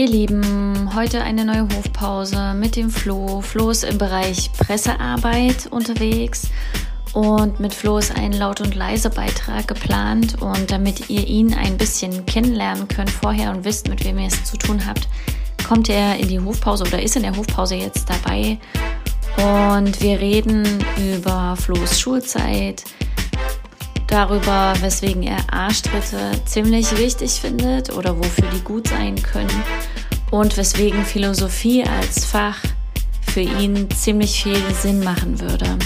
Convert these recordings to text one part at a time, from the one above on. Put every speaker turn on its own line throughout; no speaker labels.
Ihr Lieben, heute eine neue Hofpause mit dem Flo. Flo ist im Bereich Pressearbeit unterwegs und mit Flo ist ein Laut- und Leise-Beitrag geplant. Und damit ihr ihn ein bisschen kennenlernen könnt vorher und wisst, mit wem ihr es zu tun habt, kommt er in die Hofpause oder ist in der Hofpause jetzt dabei. Und wir reden über Flo's Schulzeit, darüber, weswegen er Arschtritte ziemlich wichtig findet oder wofür die gut sein können und weswegen Philosophie als Fach für ihn ziemlich viel Sinn machen würde.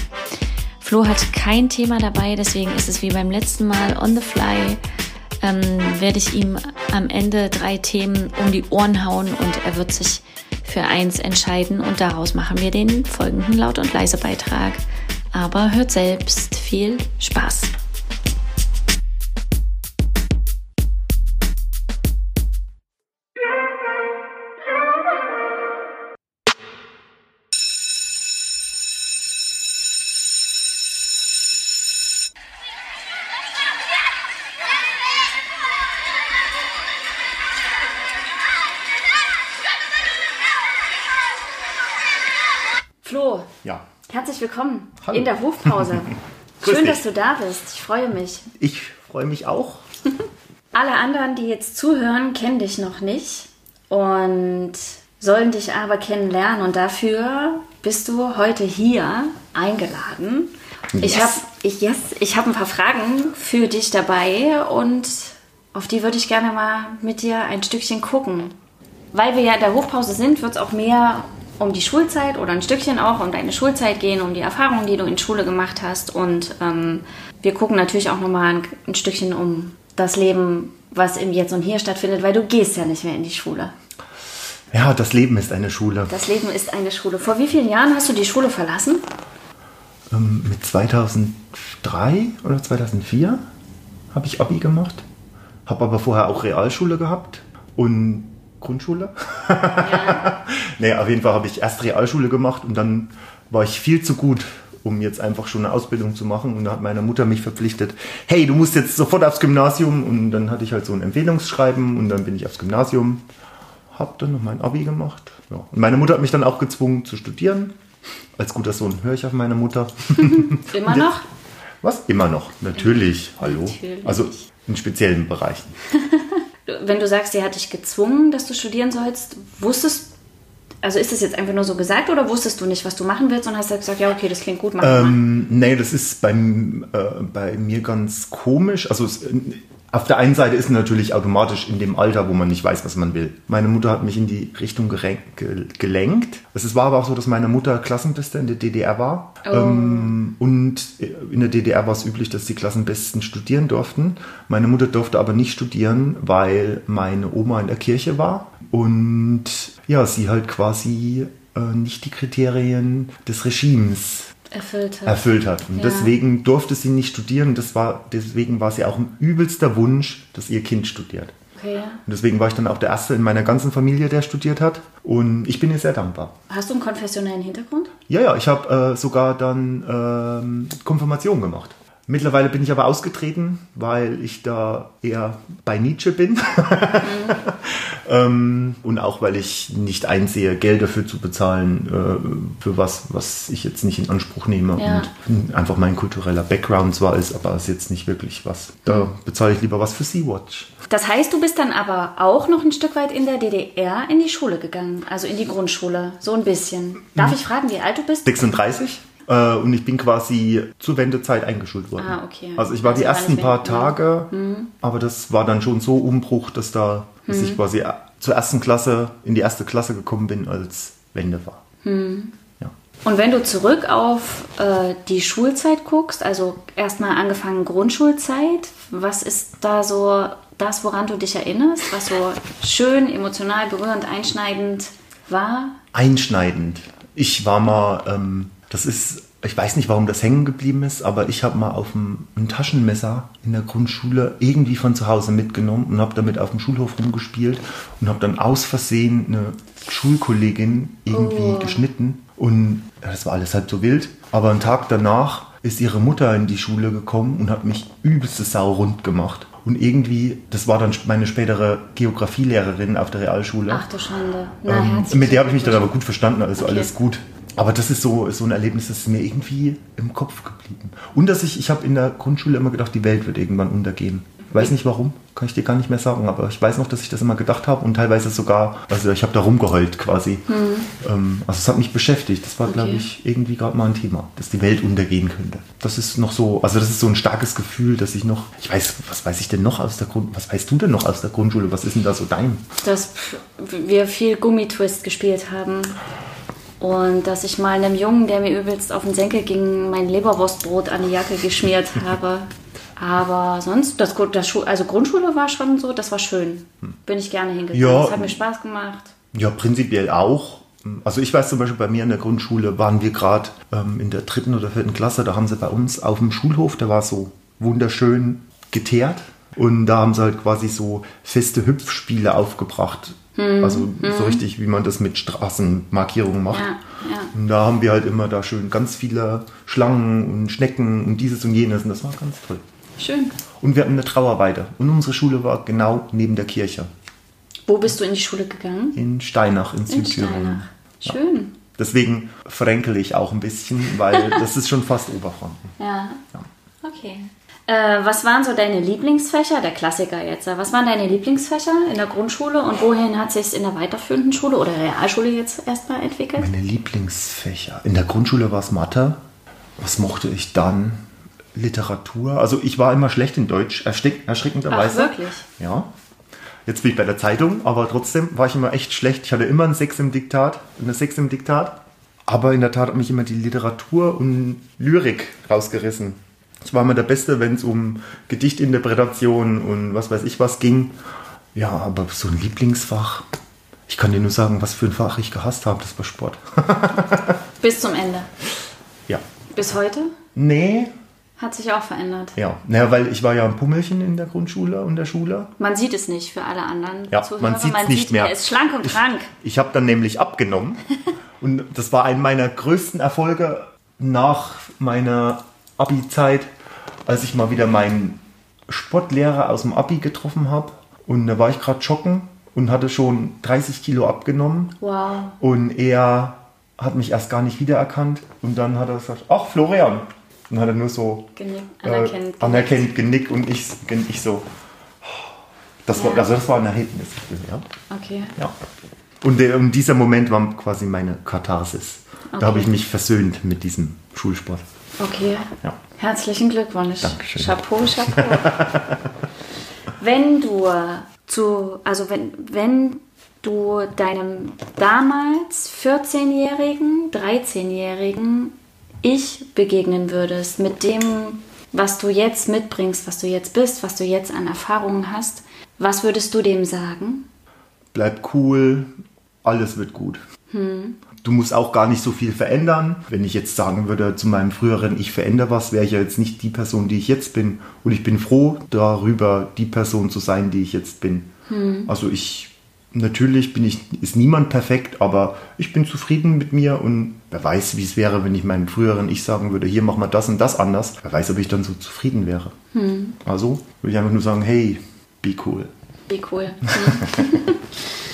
Flo hat kein Thema dabei, deswegen ist es wie beim letzten Mal on the fly. Ähm, werde ich ihm am Ende drei Themen um die Ohren hauen und er wird sich für eins entscheiden und daraus machen wir den folgenden Laut- und Leise-Beitrag. Aber hört selbst viel Spaß! Herzlich willkommen
Hallo.
in der Hofpause. Schön, dass du da bist. Ich freue mich.
Ich freue mich auch.
Alle anderen, die jetzt zuhören, kennen dich noch nicht und sollen dich aber kennenlernen. Und dafür bist du heute hier eingeladen. Ich
Yes.
habe ich, yes, ich hab ein paar Fragen für dich dabei und auf die würde ich gerne mal mit dir ein Stückchen gucken. Weil wir ja in der Hofpause sind, wird es auch mehr um die Schulzeit oder ein Stückchen auch um deine Schulzeit gehen, um die Erfahrungen, die du in Schule gemacht hast. Und ähm, wir gucken natürlich auch nochmal ein, ein Stückchen um das Leben, was im Jetzt und Hier stattfindet, weil du gehst ja nicht mehr in die Schule.
Ja, das Leben ist eine Schule.
Das Leben ist eine Schule. Vor wie vielen Jahren hast du die Schule verlassen?
Ähm, mit 2003 oder 2004 habe ich Abi gemacht. Habe aber vorher auch Realschule gehabt und Grundschule. nee, auf jeden Fall habe ich erst Realschule gemacht und dann war ich viel zu gut, um jetzt einfach schon eine Ausbildung zu machen. Und da hat meine Mutter mich verpflichtet, hey, du musst jetzt sofort aufs Gymnasium. Und dann hatte ich halt so ein Empfehlungsschreiben und dann bin ich aufs Gymnasium. Habe dann noch mein Abi gemacht. Ja. Und meine Mutter hat mich dann auch gezwungen zu studieren. Als guter Sohn höre ich auf meine Mutter.
Immer noch?
Was? Immer noch, natürlich. Hallo.
Natürlich.
Also in speziellen Bereichen.
Wenn du sagst, sie hat dich gezwungen, dass du studieren sollst, wusstest also ist das jetzt einfach nur so gesagt oder wusstest du nicht, was du machen willst und hast dann gesagt, ja, okay, das klingt gut, mach mal.
Ähm, nee, das ist beim, äh, bei mir ganz komisch. Also es, auf der einen Seite ist es natürlich automatisch in dem Alter, wo man nicht weiß, was man will. Meine Mutter hat mich in die Richtung gelenkt. Es war aber auch so, dass meine Mutter Klassenbeste in der DDR war. Ähm, und in der DDR war es üblich, dass die Klassenbesten studieren durften. Meine Mutter durfte aber nicht studieren, weil meine Oma in der Kirche war. Und ja, sie halt quasi äh, nicht die Kriterien des Regimes
Erfüllt hat.
erfüllt hat. Und
Ja.
deswegen durfte sie nicht studieren. Und das war, deswegen war sie auch ein übelster Wunsch, dass ihr Kind studiert.
Okay.
Und deswegen war ich dann auch der Erste in meiner ganzen Familie, der studiert hat. Und ich bin ihr sehr dankbar.
Hast du einen konfessionellen Hintergrund?
Ja, ja, ich habe äh, sogar dann ähm, Konfirmation gemacht. Mittlerweile bin ich aber ausgetreten, weil ich da eher bei Nietzsche bin. ähm, und auch weil ich nicht einsehe, Geld dafür zu bezahlen, äh, für was, was ich jetzt nicht in Anspruch nehme.
Ja.
Und einfach mein kultureller Background zwar ist, aber ist jetzt nicht wirklich was. Da bezahle ich lieber was für Sea-Watch.
Das heißt, du bist dann aber auch noch ein Stück weit in der DDR in die Schule gegangen, also in die Grundschule, so ein bisschen. Darf
Mhm.
ich fragen, wie alt du bist?
36 äh, und ich bin quasi zur Wendezeit eingeschult worden.
Ah, okay.
Also ich war
Also
die ersten paar
mehr-
Tage,
Mhm.
aber das war dann schon so Umbruch, dass da dass
Mhm.
ich quasi zur ersten Klasse in die erste Klasse gekommen bin, als Wende war.
Mhm.
Ja.
Und wenn du zurück auf äh, die Schulzeit guckst, also erstmal angefangen Grundschulzeit, was ist da so das, woran du dich erinnerst, was so schön, emotional, berührend, einschneidend war?
Einschneidend. Ich war mal, ähm, das ist, ich weiß nicht, warum das hängen geblieben ist, aber ich habe mal auf dem, ein Taschenmesser in der Grundschule irgendwie von zu Hause mitgenommen und habe damit auf dem Schulhof rumgespielt und habe dann aus Versehen eine Schulkollegin irgendwie
Oh.
geschnitten und ja, das war alles halb so wild. Aber einen Tag danach ist ihre Mutter in die Schule gekommen und hat mich übelste Sau rund gemacht. Und irgendwie, das war dann meine spätere Geografielehrerin auf der Realschule.
Ach du Schande. Na,
Ähm, mit der habe ich mich dann aber gut verstanden, also
Okay.
alles gut. Aber das ist so, so ein Erlebnis, das ist mir irgendwie im Kopf geblieben. Und dass ich, ich habe in der Grundschule immer gedacht, die Welt wird irgendwann untergehen. Ich weiß nicht warum, kann ich dir gar nicht mehr sagen, aber ich weiß noch, dass ich das immer gedacht habe und teilweise sogar, also ich habe da rumgeheult quasi. Ähm, also es hat mich beschäftigt. Das war, glaube
Okay.
ich, irgendwie gerade mal ein Thema, dass die Welt untergehen könnte. Das ist noch so, also das ist so ein starkes Gefühl, dass ich noch, ich weiß, was weiß ich denn noch aus der Grund, was weißt du denn noch aus der Grundschule? Was ist denn da so dein?
dass wir viel Gummitwist gespielt haben. Und dass ich mal einem Jungen, der mir übelst auf den Senkel ging, mein Leberwurstbrot an die Jacke geschmiert habe. Aber sonst, das, das also Grundschule war schon so, das war schön. Bin ich gerne hingegangen.
Ja.
Das hat mir Spaß gemacht.
Ja, prinzipiell auch. Also ich weiß zum Beispiel, bei mir in der Grundschule waren wir gerade ähm, in der dritten oder vierten Klasse, da haben sie bei uns auf dem Schulhof, der war so wunderschön geteert. Und da haben sie halt quasi so feste Hüpfspiele aufgebracht. Also so richtig, wie man das mit Straßenmarkierungen macht.
Ja, ja.
Und da haben wir halt immer da schön ganz viele Schlangen und Schnecken und dieses und jenes. Und das war ganz toll.
Schön.
Und wir hatten eine Trauerweide. Und unsere Schule war genau neben der Kirche.
Wo bist du in die Schule gegangen?
In Steinach in
In
Südthüringen.
Steinach. Schön.
Deswegen fränkel ich auch ein bisschen, weil das ist schon fast Oberfranken.
Ja. Okay. Äh, was waren so deine Lieblingsfächer? Der Klassiker jetzt. Was waren deine Lieblingsfächer in der Grundschule und wohin hat sich in der weiterführenden Schule oder Realschule jetzt erstmal entwickelt?
Meine Lieblingsfächer. In der Grundschule war es Mathe. Was mochte ich dann? Literatur. Also ich war immer schlecht in Deutsch, erschreck, erschreckenderweise.
Ach, wirklich?
Ja. Jetzt bin ich bei der Zeitung, aber trotzdem war ich immer echt schlecht. Ich hatte immer ein Sechs im Diktat, eine Sechs im Diktat. Aber in der Tat hat mich immer die Literatur und Lyrik rausgerissen. Ich war immer der Beste, wenn es um Gedichtinterpretation und was weiß ich was ging. Ja, aber so ein Lieblingsfach. Ich kann dir nur sagen, was für ein Fach ich gehasst habe, das war Sport.
Bis zum Ende.
ja.
Bis heute?
Nee.
Hat sich auch verändert.
Ja, naja, weil ich war ja ein Pummelchen in der Grundschule und der Schule.
Man sieht es nicht für alle anderen
Ja,
Zuhörer.
man sieht's nicht
sieht,
mehr.
Er ist schlank und krank.
Ich habe dann nämlich abgenommen und das war ein meiner größten Erfolge nach meiner Abi-Zeit, als ich mal wieder meinen Sportlehrer aus dem Abi getroffen habe. Und da war ich gerade joggen und hatte schon 30 Kilo abgenommen.
Wow.
Und er hat mich erst gar nicht wiedererkannt. Und dann hat er gesagt, ach Florian. Und hat er nur so
Genickt,
äh,
anerkennt.
anerkennt genickt und ich, ich so. Das war,
Ja.
also das war ein Erlebnis. Ja.
Okay.
Ja. Und, der, dieser Moment war quasi meine Katharsis.
Okay.
Da habe ich mich versöhnt mit diesem Schulsport.
Okay.
Ja.
Herzlichen Glückwunsch.
Dankeschön.
Chapeau, Chapeau. wenn du zu, also wenn, wenn du deinem damals 14-jährigen, 13-jährigen Ich begegnen würdest, mit dem, was du jetzt mitbringst, was du jetzt bist, was du jetzt an Erfahrungen hast, was würdest du dem sagen?
Bleib cool, alles wird gut. Du musst auch gar nicht so viel verändern. Wenn ich jetzt sagen würde zu meinem früheren Ich verändere was, wäre ich ja jetzt nicht die Person, die ich jetzt bin. Und ich bin froh darüber, die Person zu sein, die ich jetzt bin. Also ich, natürlich bin ich, ist niemand perfekt, aber ich bin zufrieden mit mir und wer weiß, wie es wäre, wenn ich meinem früheren Ich sagen würde, hier mach mal das und das anders. Wer weiß, ob ich dann so zufrieden wäre. Also würde ich einfach nur sagen, hey, be cool.
Wie cool. Hm.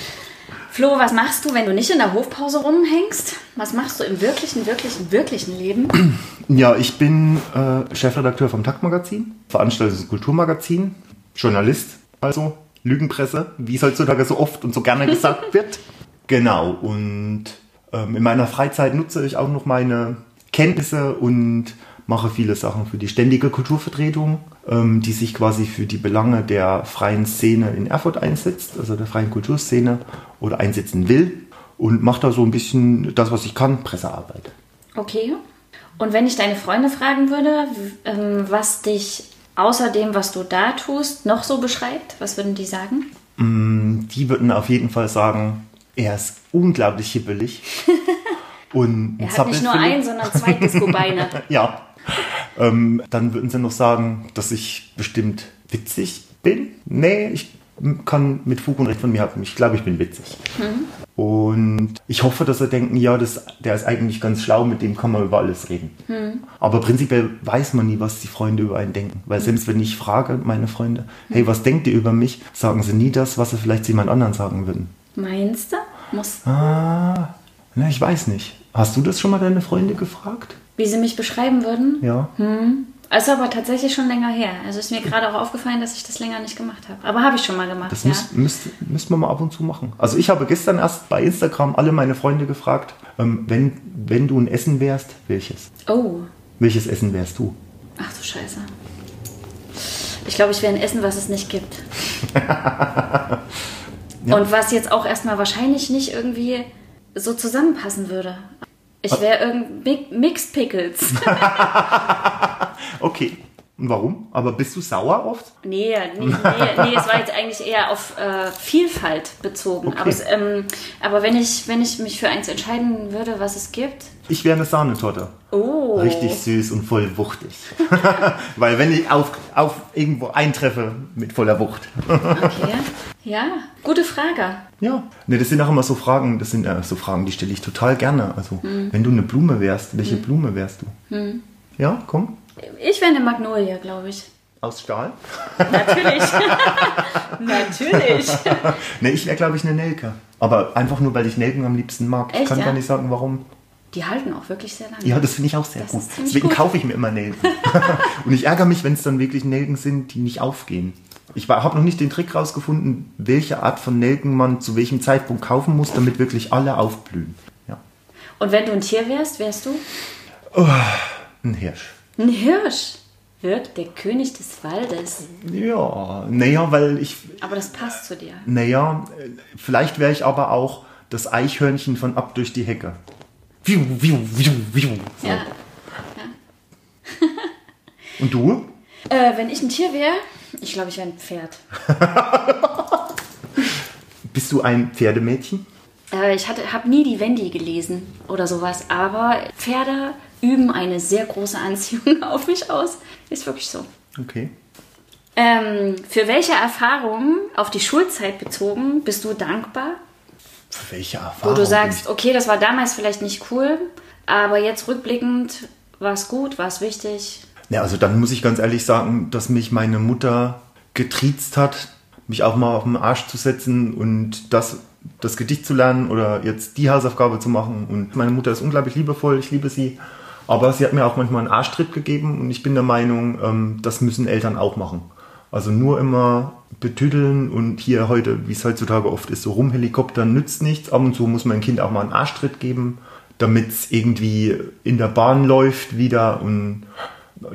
Flo, was machst du, wenn du nicht in der Hofpause rumhängst? Was machst du im wirklichen, wirklichen, wirklichen Leben?
Ja, ich bin äh, Chefredakteur vom Taktmagazin, veranstaltetes Kulturmagazin, Journalist, also Lügenpresse, wie es heutzutage so oft und so gerne gesagt wird. Genau, und ähm, in meiner Freizeit nutze ich auch noch meine Kenntnisse und mache viele Sachen für die ständige Kulturvertretung, ähm, die sich quasi für die Belange der freien Szene in Erfurt einsetzt, also der freien Kulturszene oder einsetzen will und mache da so ein bisschen das, was ich kann, Pressearbeit.
Okay. Und wenn ich deine Freunde fragen würde, ähm, was dich außer dem, was du da tust, noch so beschreibt, was würden die sagen?
Die würden auf jeden Fall sagen, er ist unglaublich hibbelig. Und
Er hat nicht nur ein, sondern zwei Disco-Beine.
Ja. Ähm, dann würden sie noch sagen, dass ich bestimmt witzig bin. Nee, ich kann mit Fug und Recht von mir haben. Ich glaube, ich bin witzig. Und ich hoffe, dass sie denken, ja, das, der ist eigentlich ganz schlau, mit dem kann man über alles reden. Aber prinzipiell weiß man nie, was die Freunde über einen denken. Weil selbst wenn ich frage, meine Freunde, hey, was denkt ihr über mich, sagen sie nie das, was sie vielleicht jemand anderen sagen würden.
Meinst du? Muss,
Ah, na, ich weiß nicht. Hast du das schon mal deine Freunde gefragt?
wie sie mich beschreiben würden?
Ja.
Also aber tatsächlich schon länger her. Also ist mir gerade auch aufgefallen, dass ich das länger nicht gemacht habe. Aber habe ich schon mal gemacht,
Das
ja.
müsst, müsst, müssten wir mal ab und zu machen. Also ich habe gestern erst bei Instagram alle meine Freunde gefragt, ähm, wenn, wenn du ein Essen wärst, welches?
Oh,
Welches Essen wärst du?
ach du Scheiße. Ich glaube, ich wäre ein Essen, was es nicht gibt. Und was jetzt auch erstmal wahrscheinlich nicht irgendwie so zusammenpassen würde. Ich wäre irgend Mi- Mixed Pickles.
Okay. Und warum? Aber bist du sauer oft?
nee, nee, nee, nee, es war jetzt eigentlich eher auf äh, Vielfalt bezogen.
Okay.
Aber, es, ähm, aber wenn, ich, wenn ich mich für eins entscheiden würde, was es gibt.
Ich wäre eine Sahnetorte.
Oh.
Richtig süß und voll wuchtig. Weil wenn ich auf, auf irgendwo eintreffe mit voller Wucht.
Okay. Ja, gute Frage.
Ja. Ne, das sind auch immer so Fragen, das sind äh, so Fragen, die stelle ich total gerne. Also, wenn du eine Blume wärst, welche Blume wärst du? Ja, komm.
Ich wäre eine Magnolie, glaube ich.
Aus Stahl?
Natürlich. Natürlich.
Ne, ich wäre, glaube ich, eine Nelke. Aber einfach nur, weil ich Nelken am liebsten mag. ich
Echt,
kann
ja?
gar nicht sagen, warum.
Die halten auch wirklich sehr lange.
Ja, das finde ich auch sehr
Das
gut. Deswegen
gut.
kaufe ich mir immer Nelken. Und ich ärgere mich, wenn es dann wirklich Nelken sind, die nicht aufgehen. Ich habe noch nicht den Trick rausgefunden, welche Art von Nelken man zu welchem Zeitpunkt kaufen muss, damit wirklich alle aufblühen. Ja.
Und wenn du ein Tier wärst, wärst du
Ein Hirsch.
Ein Hirsch. Wird der König des Waldes.
Ja, naja, weil ich,
Aber das passt zu dir.
naja, vielleicht wäre ich aber auch das Eichhörnchen von ab durch die Hecke. Wiu, wiu, wiu, wiu. So.
Ja.
Und du?
Äh, wenn ich ein Tier wäre, ich glaube, ich wäre ein Pferd.
Bist du ein Pferdemädchen?
Äh, ich habe nie die Wendy gelesen oder sowas, aber Pferde üben eine sehr große Anziehung auf mich aus. Ist wirklich so.
Okay.
Ähm, für welche Erfahrungen auf die Schulzeit bezogen bist du dankbar?
Für welche
Wo
Erfahrung?
du sagst, okay, das war damals vielleicht nicht cool, aber jetzt rückblickend war es gut, war es wichtig.
Ja, also dann muss ich ganz ehrlich sagen, dass mich meine Mutter getriezt hat, mich auch mal auf den Arsch zu setzen und das, das Gedicht zu lernen oder jetzt die Hausaufgabe zu machen. Und meine Mutter ist unglaublich liebevoll, ich liebe sie. Aber sie hat mir auch manchmal einen Arschtritt gegeben und ich bin der Meinung, ähm, das müssen Eltern auch machen. Also nur immer betüdeln und hier heute, wie es heutzutage oft ist, so rumhelikoptern nützt nichts. Ab und zu muss man ein Kind auch mal einen Arschtritt geben, damit es irgendwie in der Bahn läuft wieder und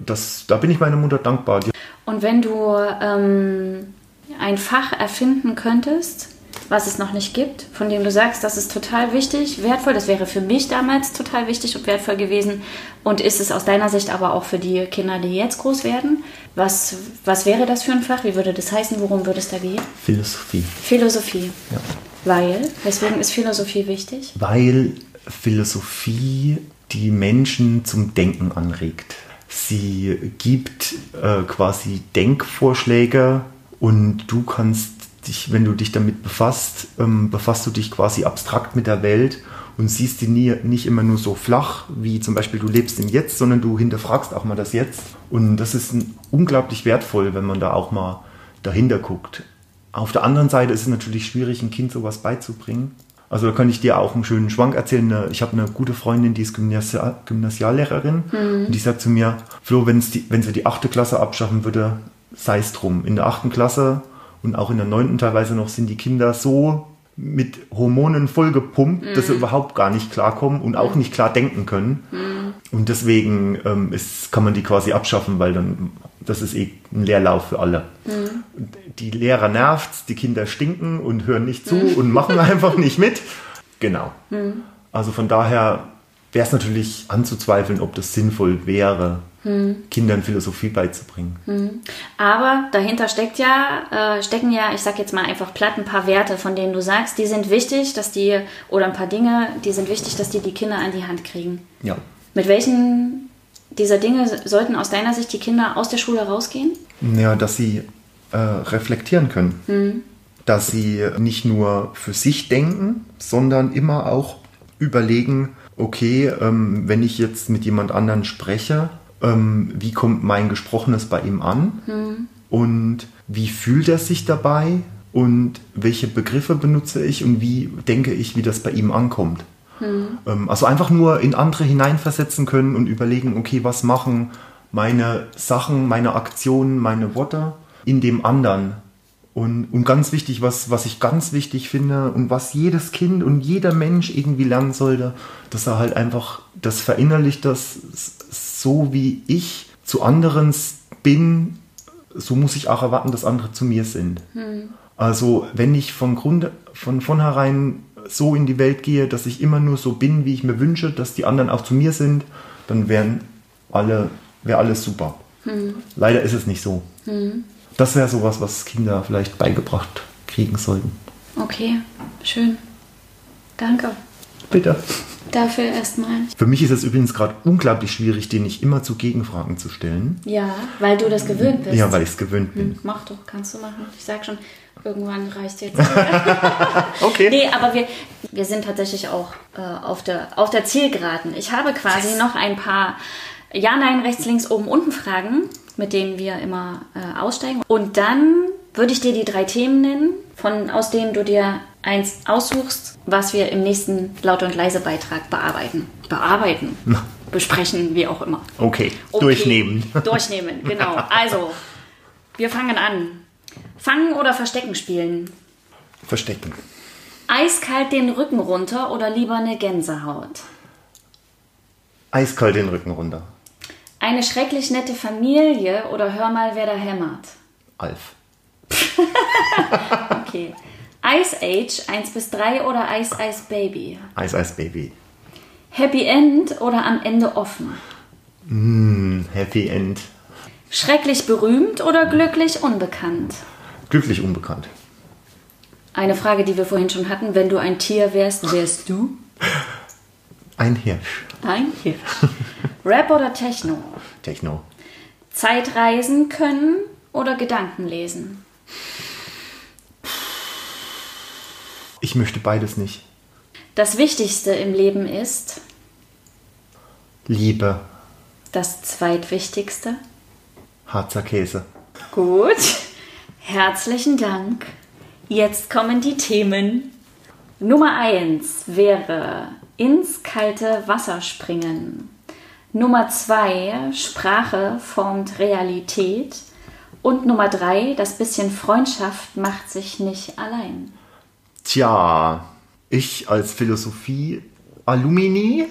das, da bin ich meiner Mutter dankbar.
Und wenn du ähm, ein Fach erfinden könntest, was es noch nicht gibt, von dem du sagst, das ist total wichtig, wertvoll, das wäre für mich damals total wichtig und wertvoll gewesen und ist es aus deiner Sicht aber auch für die Kinder, die jetzt groß werden, was, was wäre das für ein Fach? Wie würde das heißen? Worum würde es da gehen?
Philosophie.
Philosophie.
Ja.
Weil, weswegen ist Philosophie wichtig?
Weil Philosophie die Menschen zum Denken anregt. Sie gibt äh, quasi Denkvorschläge und du kannst dich, wenn du dich damit befasst, ähm, befasst du dich quasi abstrakt mit der Welt und siehst die nie, nicht immer nur so flach, wie zum Beispiel du lebst im Jetzt, sondern du hinterfragst auch mal das Jetzt. Und das ist unglaublich wertvoll, wenn man da auch mal dahinter guckt. Auf der anderen Seite ist es natürlich schwierig, ein Kind sowas beizubringen. Also da kann ich dir auch einen schönen Schwank erzählen. Ich habe eine gute Freundin, die ist Gymnasia Gymnasiallehrerin und die sagt zu mir, Flo, wenn's die, wenn sie die achte Klasse abschaffen würde, sei es drum. In der achten Klasse und auch in der neunten teilweise noch sind die Kinder so mit Hormonen vollgepumpt, dass sie überhaupt gar nicht klarkommen und auch nicht klar denken können. Und deswegen ähm, ist, kann man die quasi abschaffen, weil dann das ist eh ein Leerlauf für alle. Die Lehrer nervt's, die Kinder stinken und hören nicht zu und machen einfach nicht mit. Genau. Also von daher wäre es natürlich anzuzweifeln, ob das sinnvoll wäre, Kindern Philosophie beizubringen.
Aber dahinter steckt ja, äh, stecken ja, ich sag jetzt mal einfach platt, ein paar Werte, von denen du sagst, die sind wichtig, dass die, oder ein paar Dinge, die sind wichtig, dass die die Kinder an die Hand kriegen.
Ja.
Mit welchen dieser Dinge sollten aus deiner Sicht die Kinder aus der Schule rausgehen?
Ja, dass sie äh, reflektieren können.
Mhm.
Dass sie nicht nur für sich denken, sondern immer auch überlegen, okay, ähm, wenn ich jetzt mit jemand anderen spreche, ähm, wie kommt mein Gesprochenes bei ihm an? Und wie fühlt er sich dabei? Und welche Begriffe benutze ich und wie denke ich, wie das bei ihm ankommt? Ähm, also einfach nur in andere hineinversetzen können und überlegen, okay, was machen meine Sachen, meine Aktionen, meine Worte in dem anderen? Und, und ganz wichtig, was, was ich ganz wichtig finde und was jedes Kind und jeder Mensch irgendwie lernen sollte, dass er halt einfach das verinnerlicht, dass so wie ich zu anderen bin, so muss ich auch erwarten, dass andere zu mir sind. Also wenn ich von Grund, von vornherein so in die Welt gehe, dass ich immer nur so bin, wie ich mir wünsche, dass die anderen auch zu mir sind, dann wären alle, wäre alles super. Leider ist es nicht so. Das wäre sowas, was Kinder vielleicht beigebracht kriegen sollten.
Okay, schön. Danke
Bitte.
dafür erstmal.
Für mich ist es übrigens gerade unglaublich schwierig, den nicht immer zu Gegenfragen zu stellen.
Ja, weil du das gewöhnt bist.
Ja, weil ich es gewöhnt bin.
Hm, Mach doch, kannst du machen. Ich sag schon, irgendwann reicht jetzt.
Okay.
nee, aber wir, wir sind tatsächlich auch äh, auf, der, auf der Zielgeraden. Ich habe quasi noch ein paar Ja, Nein, rechts, links, oben, unten Fragen, mit denen wir immer äh, aussteigen. Und dann würde ich dir die drei Themen nennen, von, aus denen du dir eins aussuchst, was wir im nächsten Laut- und Leise-Beitrag bearbeiten. Bearbeiten, besprechen, wie auch immer.
Okay,
Okay.
durchnehmen.
Durchnehmen, genau. Also, wir fangen an. Fangen oder Verstecken spielen?
Verstecken.
Eiskalt den Rücken runter oder lieber eine Gänsehaut?
Eiskalt den Rücken runter.
Eine schrecklich nette Familie oder hör mal, wer da hämmert?
Alf.
Okay. Ice Age 1 bis 3 oder Ice Ice Baby?
Eis, Eis, Baby.
Happy End oder am Ende offen?
Hm, Happy End.
Schrecklich berühmt oder glücklich unbekannt?
Glücklich unbekannt.
Eine Frage, die wir vorhin schon hatten. Wenn du ein Tier wärst, wärst du?
Ein Hirsch.
Ein Hirsch. Rap oder Techno?
Techno.
Zeitreisen können oder Gedanken lesen?
Ich möchte beides nicht.
Das Wichtigste im Leben ist
Liebe.
das Zweitwichtigste.
Harzer Käse.
Gut. Herzlichen Dank. Jetzt kommen die Themen. Nummer 1 wäre ins kalte Wasser springen. Nummer 2 Sprache formt Realität. Und Nummer 3 das bisschen Freundschaft macht sich nicht allein.
Tja, ich als Philosophie-Alumini,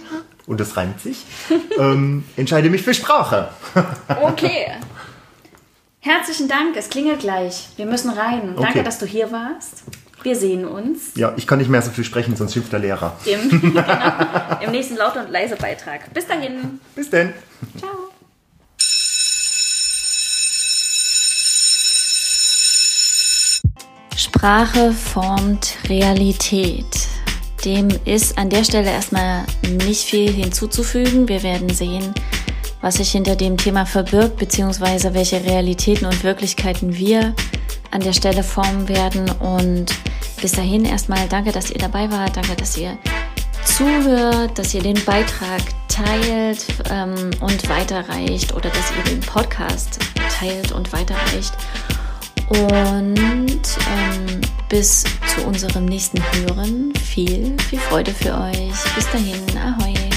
und das reimt sich, ähm, entscheide mich für Sprache.
Okay. Herzlichen Dank, es klingelt gleich. Wir müssen rein. Danke,
Okay.
dass du hier warst. Wir sehen uns
Ja, ich kann nicht mehr so viel sprechen, sonst schimpft der Lehrer.
im, genau, im nächsten Laut- und Leise-Beitrag. Bis dahin.
Bis denn.
Ciao. Sprache formt Realität. Dem ist an der Stelle erstmal nicht viel hinzuzufügen. Wir werden sehen, was sich hinter dem Thema verbirgt, beziehungsweise welche Realitäten und Wirklichkeiten wir an der Stelle formen werden. Und bis dahin erstmal danke, dass ihr dabei wart. Danke, dass ihr zuhört, dass ihr den Beitrag teilt ähm, und weiterreicht oder dass ihr den Podcast teilt und weiterreicht. Und ähm, bis zu unserem nächsten Hören viel, viel Freude für euch. Bis dahin, ahoi.